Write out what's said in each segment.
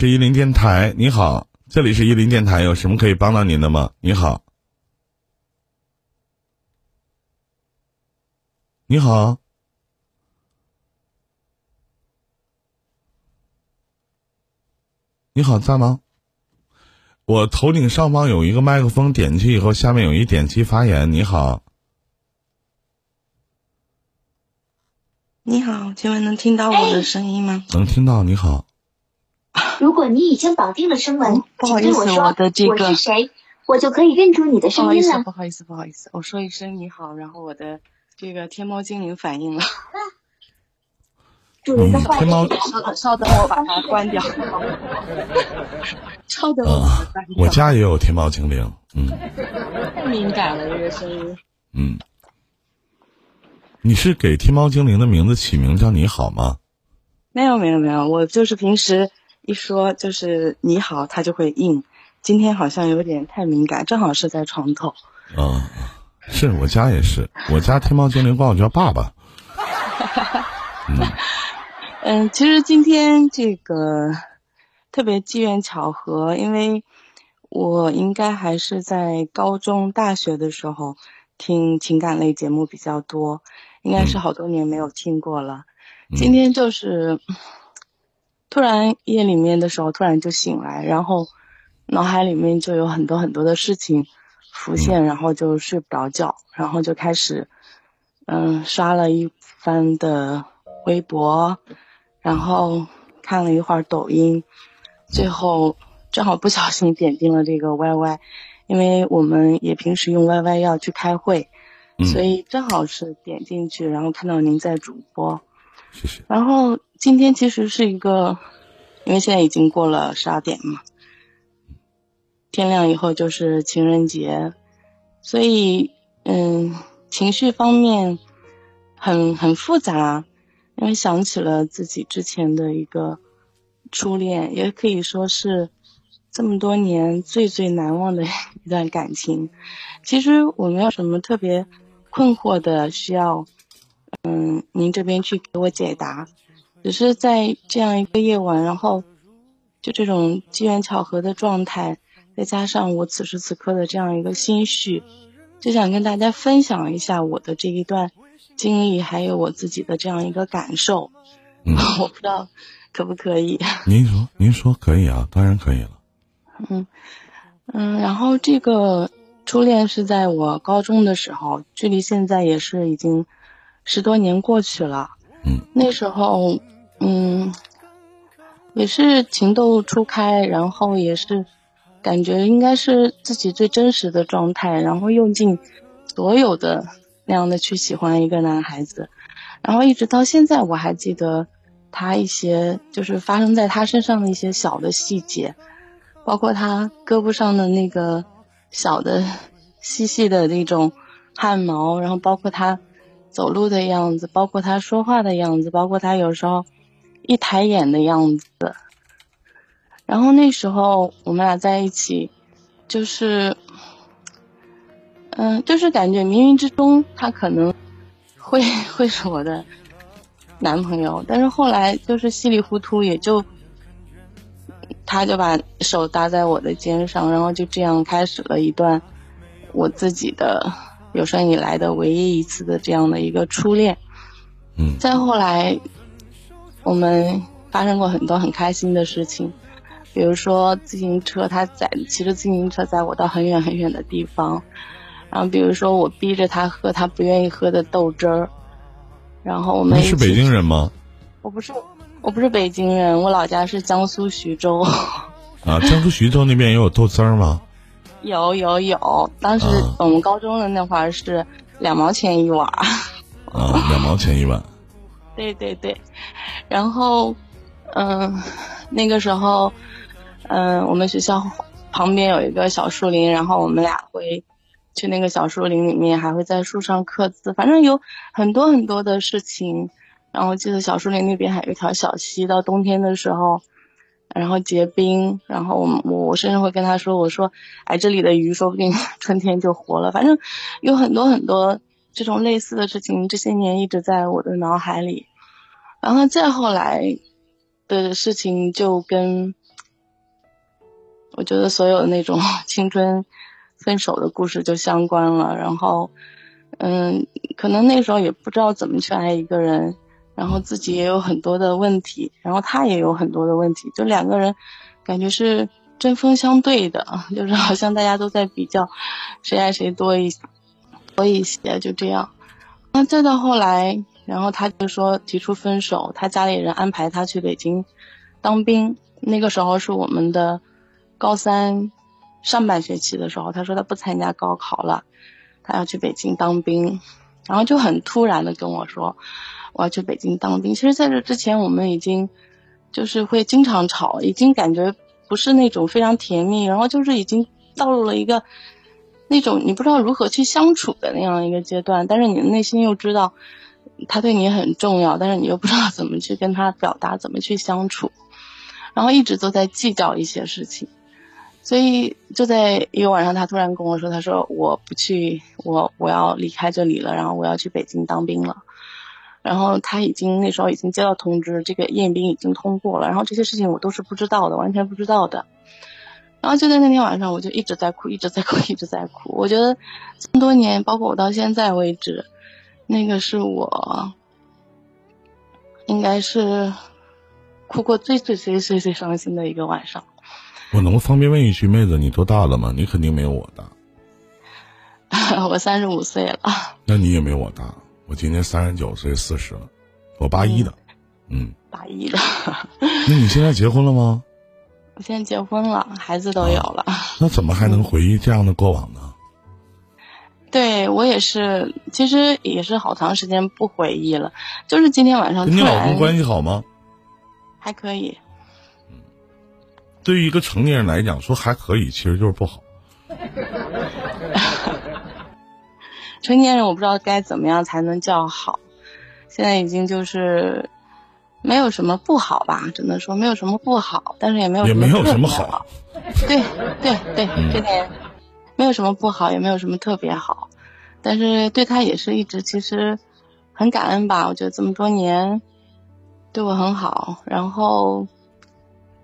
是一林电台，你好，这里是一林电台，有什么可以帮到您的吗？你好，你好，你好，在吗？我头顶上方有一个麦克风，点击以后，下面有一点击发言。你好，你好，请问能听到我的声音吗？能听到。你好，如果你已经绑定了声纹，不好意思，我的这个我是谁，我就可以认出你的声音了。不好意思，不好意思，我说一声你好，然后我的这个天猫精灵反应了。主人的天猫，稍等，稍等，我把它 关掉。稍等，我家也有天猫精灵，嗯。太敏感了，这个声音。嗯。你是给天猫精灵的名字起名叫你好吗？没有，没有，没有，我就是平时一说就是你好，他就会应。今天好像有点太敏感，正好是在床头。啊，是我家也是，我家天猫精灵管我叫爸爸。嗯。嗯，其实今天这个特别机缘巧合，因为我应该还是在高中、大学的时候听情感类节目比较多，应该是好多年没有听过了。今天就是突然夜里面的时候，突然就醒来，然后脑海里面就有很多很多的事情浮现，然后就睡不着觉，然后就开始嗯刷了一番的微博。然后看了一会儿抖音，最后正好不小心点进了这个 YY，因为我们也平时用 YY 要去开会，所以正好是点进去，然后看到您在主播，然后今天其实是一个，因为现在已经过了十二点嘛，天亮以后就是情人节，所以嗯，情绪方面很很复杂。因为想起了自己之前的一个初恋，也可以说是这么多年最最难忘的一段感情。其实我没有什么特别困惑的需要，嗯，您这边去给我解答。只是在这样一个夜晚，然后就这种机缘巧合的状态，再加上我此时此刻的这样一个心绪，就想跟大家分享一下我的这一段。经历还有我自己的这样一个感受，嗯，我不知道可不可以。您说，您说可以啊，当然可以了。嗯嗯，然后这个初恋是在我高中的时候，距离现在也是已经十多年过去了。嗯，那时候嗯也是情窦初开，然后也是感觉应该是自己最真实的状态，然后用尽所有的。那样的去喜欢一个男孩子，然后一直到现在，我还记得他一些就是发生在他身上的一些小的细节，包括他胳膊上的那个小的细细的那种汗毛，然后包括他走路的样子，包括他说话的样子，包括他有时候一抬眼的样子。然后那时候我们俩在一起，就是。嗯，就是感觉冥冥之中他可能会会是我的男朋友，但是后来就是稀里糊涂，也就他就把手搭在我的肩上，然后就这样开始了一段我自己的有生以来的唯一一次的这样的一个初恋。嗯，再后来我们发生过很多很开心的事情，比如说自行车，他载骑着自行车载我到很远很远的地方。然后比如说我逼着他喝他不愿意喝的豆汁儿，然后我们是北京人吗？我不是，我不是北京人，我老家是江苏徐州。啊，江苏徐州那边也有豆汁儿吗？有有有，当时我们高中的那会儿是两毛钱一碗。啊，两毛钱一碗。对对对，然后嗯，那个时候嗯，我们学校旁边有一个小树林，然后我们俩会。去那个小树林里面，还会在树上刻字，反正有很多很多的事情。然后记得小树林那边还有一条小溪，到冬天的时候，然后结冰。然后我我甚至会跟他说：“我说，哎，这里的鱼说不定 春天就活了。”反正有很多很多这种类似的事情，这些年一直在我的脑海里。然后再后来的事情就跟我觉得所有的那种 青春分手的故事就相关了。然后，嗯，可能那时候也不知道怎么去爱一个人，然后自己也有很多的问题，然后他也有很多的问题，就两个人感觉是针锋相对的，就是好像大家都在比较谁爱谁多一多一些，就这样。那再到后来，然后他就说提出分手，他家里人安排他去北京当兵。那个时候是我们的高三上半学期的时候，他说他不参加高考了，他要去北京当兵，然后就很突然的跟我说我要去北京当兵。其实在这之前，我们已经就是会经常吵，已经感觉不是那种非常甜蜜，然后就是已经到了一个。那种你不知道如何去相处的那样一个阶段，但是你的内心又知道他对你很重要，但是你又不知道怎么去跟他表达，怎么去相处，然后一直都在计较一些事情，所以就在一个晚上，他突然跟我说：“他说我不去，我我要离开这里了，然后我要去北京当兵了。”然后他已经那时候已经接到通知，这个验兵已经通过了，然后这些事情我都是不知道的，完全不知道的。然后就在那天晚上，我就一直在哭，一直在哭，一直在哭。我觉得这么多年，包括我到现在为止，那个是我应该是哭过最最最最最伤心的一个晚上。我能方便问一句，妹子，你多大了吗？你肯定没有我大。我三十五岁了。那你也没我大。我今年三十九岁，四十了。我八一的。嗯。八一的。那你现在结婚了吗？我现在结婚了，孩子都有了。那怎么还能回忆这样的过往呢？对我也是，其实也是好长时间不回忆了。就是今天晚上。跟你老公关系好吗？还可以。对于一个成年人来讲，说还可以，其实就是不好。成年人我不知道该怎么样才能叫好，现在已经就是。没有什么不好吧，只能说没有什么不好，但是也没有也没有什么好。对对对，这点没有什么不好，也没有什么特别好，但是对他也是一直其实很感恩吧。我觉得这么多年对我很好，然后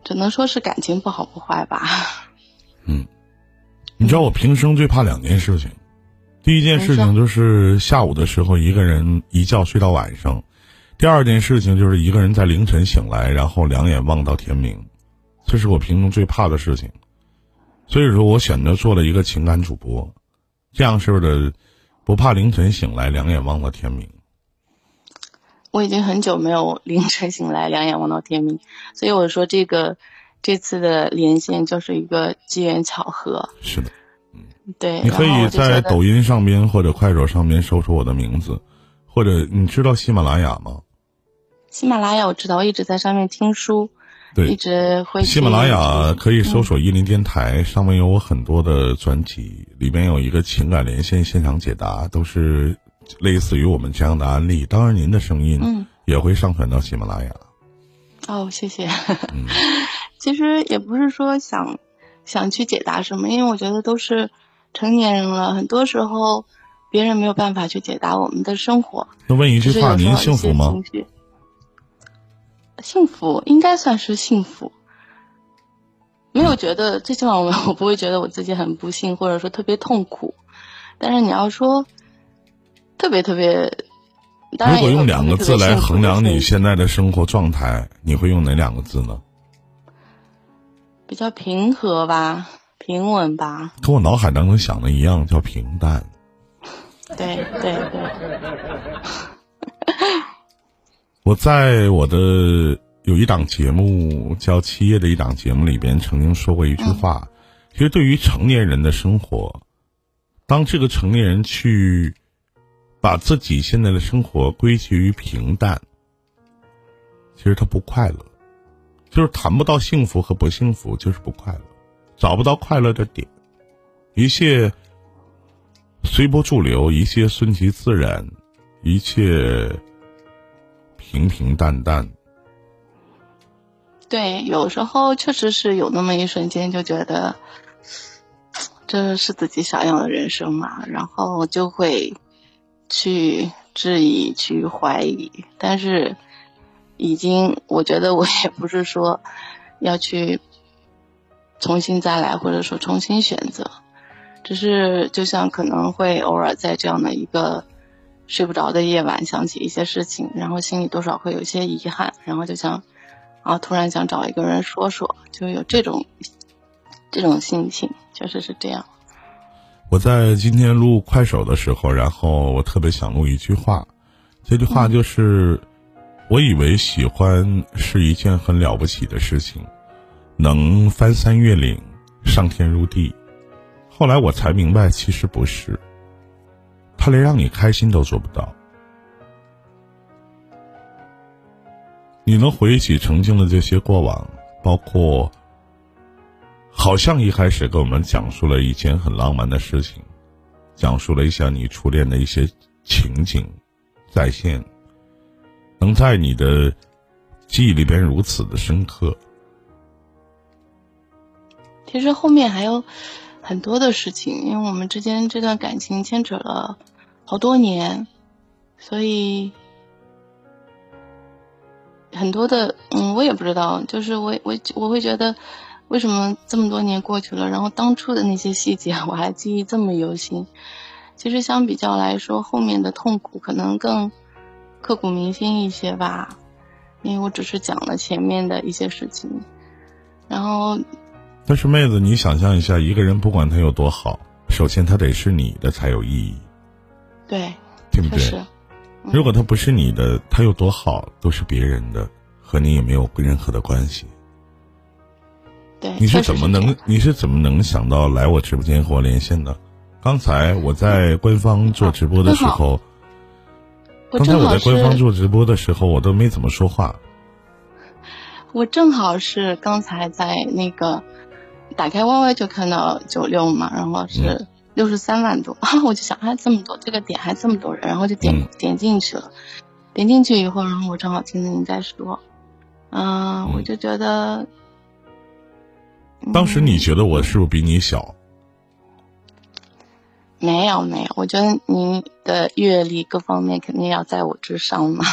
只能说是感情不好不坏吧。嗯，你知道我平生最怕两件事情，第一件事情就是下午的时候一个人一觉睡到晚上。第二件事情就是一个人在凌晨醒来，然后两眼望到天明，这是我平生最怕的事情。所以说我选择做了一个情感主播，这样式的不怕凌晨醒来两眼望到天明。我已经很久没有凌晨醒来两眼望到天明，所以我说这个这次的连线就是一个机缘巧合。是的，嗯，对。你可以在抖音上边或者快手上边搜索我的名字，或者你知道喜马拉雅吗？喜马拉雅我知道，我一直在上面听书，对，一直会。喜马拉雅可以搜索“伊林电台”，上面有我很多的专辑，里面有一个情感连线现场解答，都是类似于我们这样的案例。当然，您的声音也会上传到喜马拉雅。哦，谢谢。其实也不是说想想去解答什么，因为我觉得都是成年人了，很多时候别人没有办法去解答我们的生活。那问一句话，您幸福吗？幸福应该算是幸福，没有觉得最起码我 我不会觉得我自己很不幸，或者说特别痛苦。但是你要说特别特别，如果用两个字来衡量你现在的生活状态，你会用哪两个字呢？比较平和吧，平稳吧。跟我脑海当中想的一样，叫平淡。对 对对。我在我的有一档节目叫《七夜》的一档节目里边，曾经说过一句话：，其实对于成年人的生活，当这个成年人去把自己现在的生活归结于平淡，其实他不快乐，就是谈不到幸福和不幸福，就是不快乐，找不到快乐的点，一切随波逐流，一切顺其自然，一切。平平淡淡，对，有时候确实是有那么一瞬间，就觉得这是自己想要的人生嘛，然后就会去质疑、去怀疑。但是，已经，我觉得我也不是说要去重新再来，或者说重新选择。只是就像可能会偶尔在这样的一个睡不着的夜晚想起一些事情，然后心里多少会有一些遗憾，然后就想啊，突然想找一个人说说，就有这种这种心情，确实是这样。我在今天录快手的时候，然后我特别想录一句话，这句话就是：我以为喜欢是一件很了不起的事情，能翻山越岭、上天入地。后来我才明白，其实不是。他连让你开心都做不到。你能回忆起曾经的这些过往，包括，好像一开始给我们讲述了一件很浪漫的事情，讲述了一下你初恋的一些情景再现，能在你的记忆里边如此的深刻。其实后面还有。很多的事情，因为我们之间这段感情牵扯了好多年，所以很多的，嗯，我也不知道，就是我我我会觉得，为什么这么多年过去了，然后当初的那些细节我还记忆这么犹新？其实相比较来说，后面的痛苦可能更刻骨铭心一些吧，因为我只是讲了前面的一些事情，然后。但是妹子，你想象一下，一个人不管他有多好，首先他得是你的才有意义。对，对不对？如果他不是你的，他有多好都是别人的，和你也没有任何的关系。对，你是怎么能你是怎么能想到来我直播间和我连线的？刚才我在官方做直播的时候，刚才我在官方做直播的时候，我都没怎么说话。我正好是刚才在那个。打开 YY 就看到九六嘛，然后是六十三万多，我就想，哎，这么多，这个点还这么多人，然后就点点进去了。点进去以后，然后我正好听着您在说，嗯，我就觉得，当时你觉得我是不是比你小？没有没有，我觉得您的阅历各方面肯定要在我之上嘛。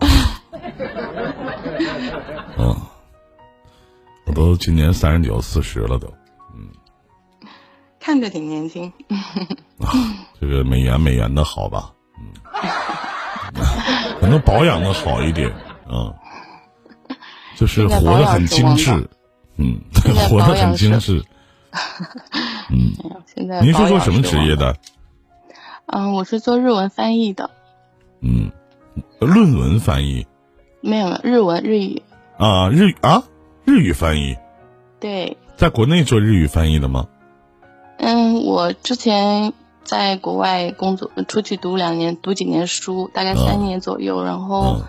嗯。我都今年三十九、四十了，都，嗯，看着挺年轻。啊，这个美颜美颜的好吧，嗯，可能保养的好一点，啊，就是活得很精致，嗯，活得很精致，嗯。现在您是做什么职业的？嗯，我是做日文翻译的。嗯，论文翻译？没有，日文日语。啊，日语啊。日语翻译，对，在国内做日语翻译的吗？嗯，我之前在国外工作，出去读两年，读几年书，大概三年左右，然后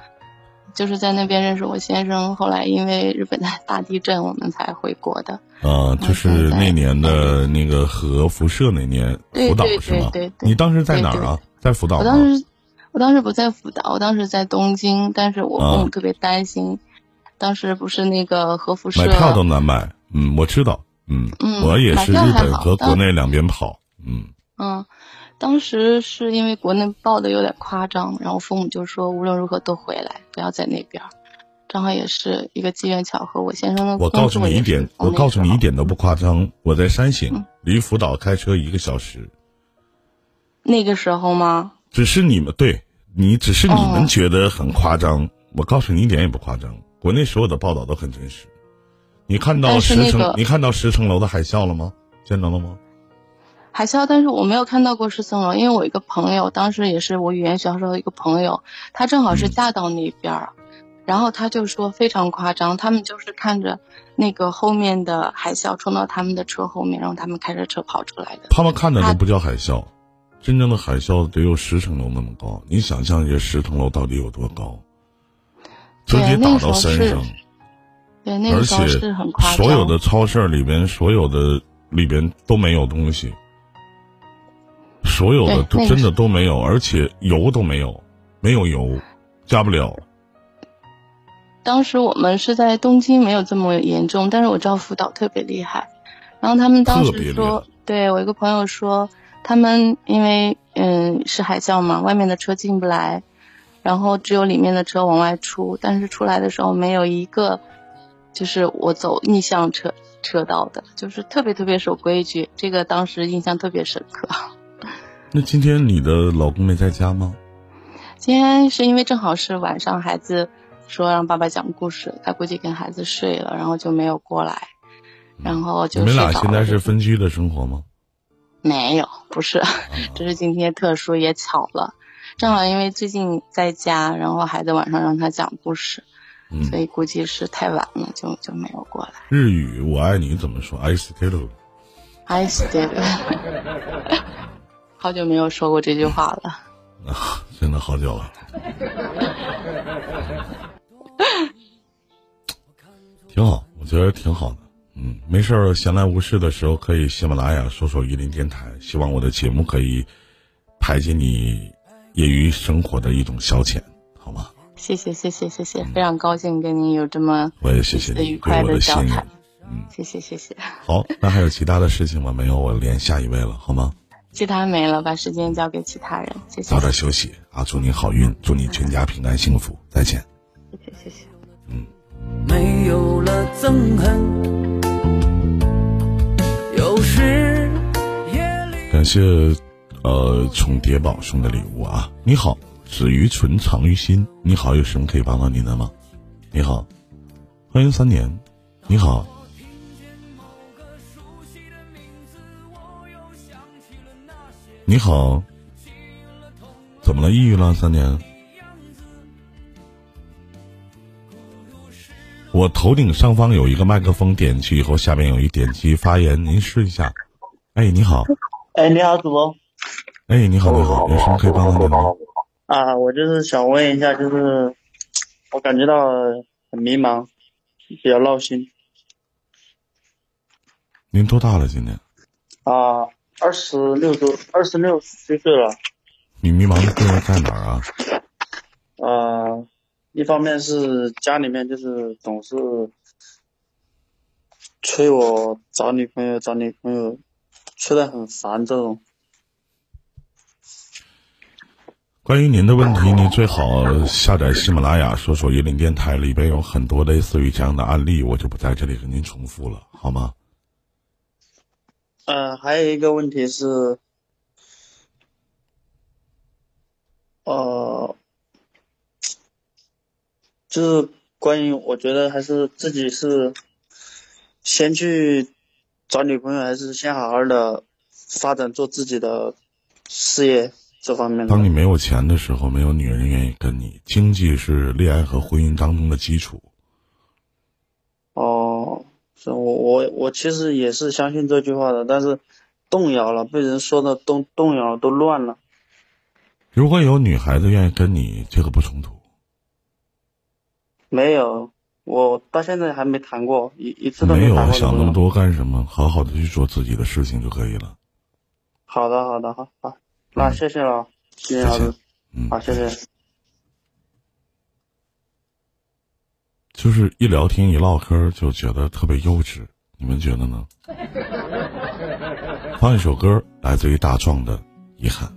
就是在那边认识我先生，后来因为日本的大地震，我们才回国的。啊，就是那年的那个核辐射那年，福岛是吗？对对。你当时在哪儿啊？在福岛。我当时，我当时不在福岛，我当时在东京，但是我父母特别担心。当时不是那个核辐射，买票都难买。嗯，我知道。嗯，我也是日本和国内两边跑。嗯嗯，当时是因为国内报的有点夸张，然后父母就说无论如何都回来，不要在那边。正好也是一个机缘巧合，我先生的我告诉你一点，我告诉你一点都不夸张，我在山形，离福岛开车一个小时。那个时候吗？只是你们对你，只是你们觉得很夸张。我告诉你一点也不夸张。国内所有的报道都很真实，你看到十层，你看到十层楼的海啸了吗？见到了吗？海啸，但是我没有看到过十层楼，因为我一个朋友，当时也是我语言学校时候的一个朋友，他正好是嫁到那边儿，然后他就说非常夸张，他们就是看着那个后面的海啸冲到他们的车后面，然后他们开着车跑出来的。他们看的都不叫海啸，真正的海啸得有十层楼那么高，你想象一下十层楼到底有多高？直接打到山上，对，那个时候是很夸张。所有的超市里边，所有的里边都没有东西，所有的都真的都没有，而且油都没有，没有油，加不了。当时我们是在东京，没有这么严重，但是我知道福岛特别厉害。然后他们当时说，对我一个朋友说，他们因为嗯是海啸嘛，外面的车进不来。然后只有里面的车往外出，但是出来的时候没有一个，就是我走逆向车车道的，就是特别特别守规矩，这个当时印象特别深刻。那今天你的老公没在家吗？今天是因为正好是晚上，孩子说让爸爸讲故事，他估计跟孩子睡了，然后就没有过来，然后就。你们俩现在是分居的生活吗？没有，不是，只是今天特殊也巧了，正好因为最近在家，然后孩子晚上让他讲故事，所以估计是太晚了，就就没有过来。日语我爱你怎么说？I still。I still。好久没有说过这句话了。啊，真的好久了。挺好，我觉得挺好的。嗯，没事儿，闲来无事的时候可以喜马拉雅搜索榆林电台。希望我的节目可以排解你业余生活的一种消遣，好吗？谢谢谢谢谢谢，非常高兴跟你有这么我也谢谢你愉快的交谈。嗯，谢谢谢谢。好，那还有其他的事情吗？没有，我连下一位了，好吗？其他没了，把时间交给其他人。谢谢。早点休息啊！祝你好运，祝你全家平安幸福。再见。谢谢谢谢。嗯。没有了憎恨。感谢，呃，宠蝶宝送的礼物啊！你好，止于唇，藏于心。你好，有什么可以帮到您的吗？你好，欢迎三年。你好，你好，怎么了？抑郁了？三年？我头顶上方有一个麦克风，点击以后下面有一点击发言，您试一下。哎，你好。哎，你好，主播。哎，你好，你好，有什么可以帮到您吗？啊，我就是想问一下，就是我感觉到很迷茫，比较闹心。您多大了？今年？啊，二十六周，二十六岁了。你迷茫的地方在哪儿啊？啊，一方面是家里面就是总是催我找女朋友，找女朋友。催得很烦这种。关于您的问题，你最好下载喜马拉雅，搜索“榆林电台”，里边有很多类似于这样的案例，我就不在这里跟您重复了，好吗？呃，还有一个问题是，呃，就是关于我觉得还是自己是先去。找女朋友还是先好好的发展做自己的事业这方面。当你没有钱的时候，没有女人愿意跟你。经济是恋爱和婚姻当中的基础。哦，是我我我其实也是相信这句话的，但是动摇了，被人说的动动摇都乱了。如果有女孩子愿意跟你，这个不冲突。没有。我到现在还没谈过一一次都没有。想那么多干什么？好好的去做自己的事情就可以了。好的，好的，好好，那谢谢了，谢谢老师。嗯，好，谢谢。就是一聊天一唠嗑就觉得特别幼稚，你们觉得呢？放一首歌，来自于大壮的《遗憾》。